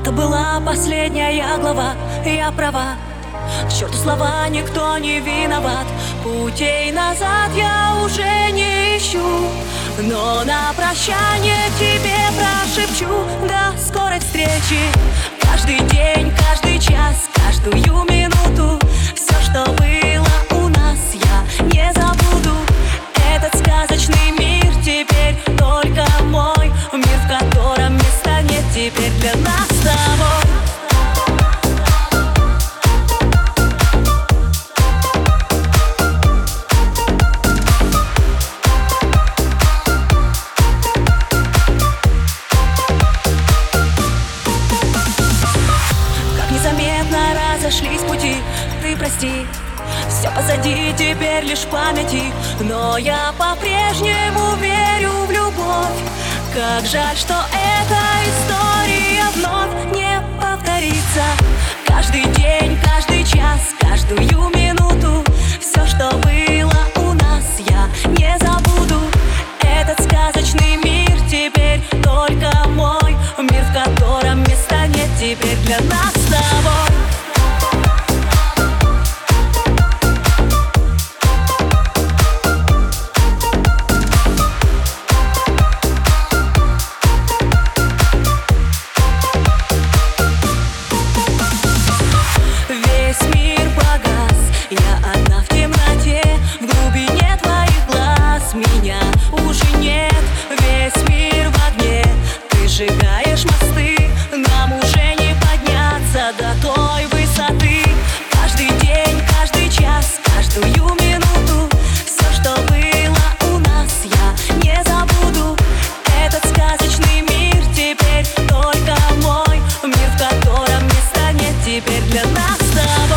Это была последняя глава, я права. К черту слова, никто не виноват. Путей назад я уже не ищу. Но на прощание тебе прошепчу. До скорой встречи. Каждый день, каждый час, каждую минуту. Все, что было у нас, я не забуду. Этот сказочный мир теперь только мой. Мир, в котором места нет теперь для нас прости. Все позади, теперь лишь памяти. Но я по-прежнему верю в любовь. Как жаль, что эта история вновь не повторится. Каждый день, каждый час, каждую минуту. Все, что было у нас, я не забуду. Этот сказочный мир теперь только мой. Мир, в котором места нет теперь для нас сказочный мир теперь только мой. Мир, в котором не станет теперь для нас с тобой.